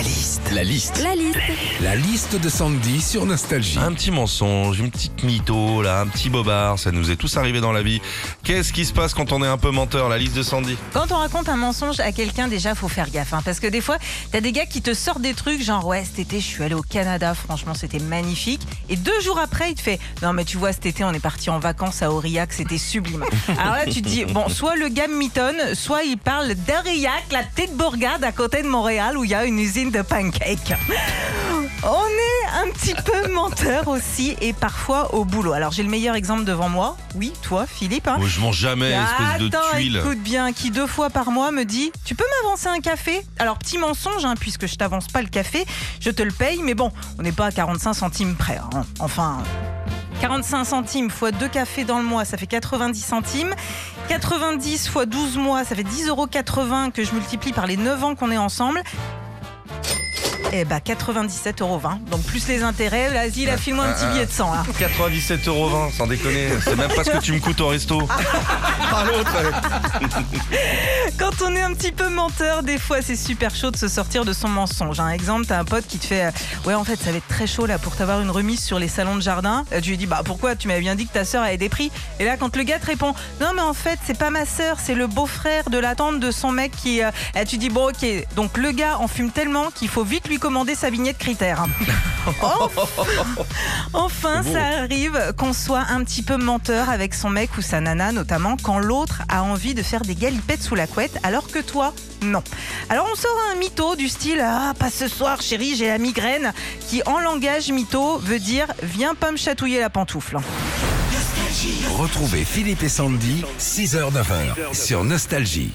La liste. La liste. La liste. La liste de Sandy sur Nostalgie. Un petit mensonge, une petite mytho, là, un petit bobard, ça nous est tous arrivé dans la vie. Qu'est-ce qui se passe quand on est un peu menteur La liste de Sandy? Quand on raconte un mensonge à quelqu'un, déjà, faut faire gaffe. hein, parce que des fois, t'as des gars qui te sortent des trucs genre, ouais, cet été, je suis allé au Canada, franchement, c'était magnifique. Et deux jours après, il te fait, non, mais tu vois, cet été, on est parti en vacances à Aurillac, c'était sublime. Alors là, tu te dis, bon, soit le gars mitonne, soit il parle d'Aurillac, la petite bourgade à côté de Montréal où il y a une usine de pancakes. On est un petit peu menteur aussi et parfois au boulot. Alors j'ai le meilleur exemple devant moi. Oui, toi, Philippe. hein. Moi, je mange jamais, espèce de Attends, tuile. écoute bien, qui deux fois par mois me dit Tu peux m'avancer un café? Alors, petit mensonge, hein, puisque je t'avance pas le café, je te le paye, mais bon, on n'est pas à 45 centimes près. hein. Enfin. 45 centimes fois 2 cafés dans le mois, ça fait 90 centimes. 90 fois 12 mois, ça fait 10,80 euros que je multiplie par les 9 ans qu'on est ensemble. Eh bah 97,20 euros. Donc plus les intérêts, vas-y, là, file-moi un petit billet de 100 là. 97,20 euros, sans déconner. C'est même pas ce que tu me coûtes au resto. L'autre. Quand on est un petit peu menteur, des fois c'est super chaud de se sortir de son mensonge. Un exemple, t'as un pote qui te fait euh, Ouais, en fait, ça va être très chaud là pour t'avoir une remise sur les salons de jardin. Euh, Tu lui dis Bah pourquoi? Tu m'avais bien dit que ta sœur avait des prix. Et là, quand le gars te répond Non, mais en fait, c'est pas ma sœur, c'est le beau-frère de la tante de son mec qui. euh, et tu dis Bon, ok. Donc le gars en fume tellement qu'il faut vite lui commander sa vignette critère. Enfin, ça arrive qu'on soit un petit peu menteur avec son mec ou sa nana, notamment l'autre a envie de faire des galipettes sous la couette, alors que toi, non. Alors on sort un mytho du style Ah, pas ce soir, chérie, j'ai la migraine, qui en langage mytho veut dire Viens pas me chatouiller la pantoufle. Retrouvez Philippe et Sandy, 6h-9h sur Nostalgie.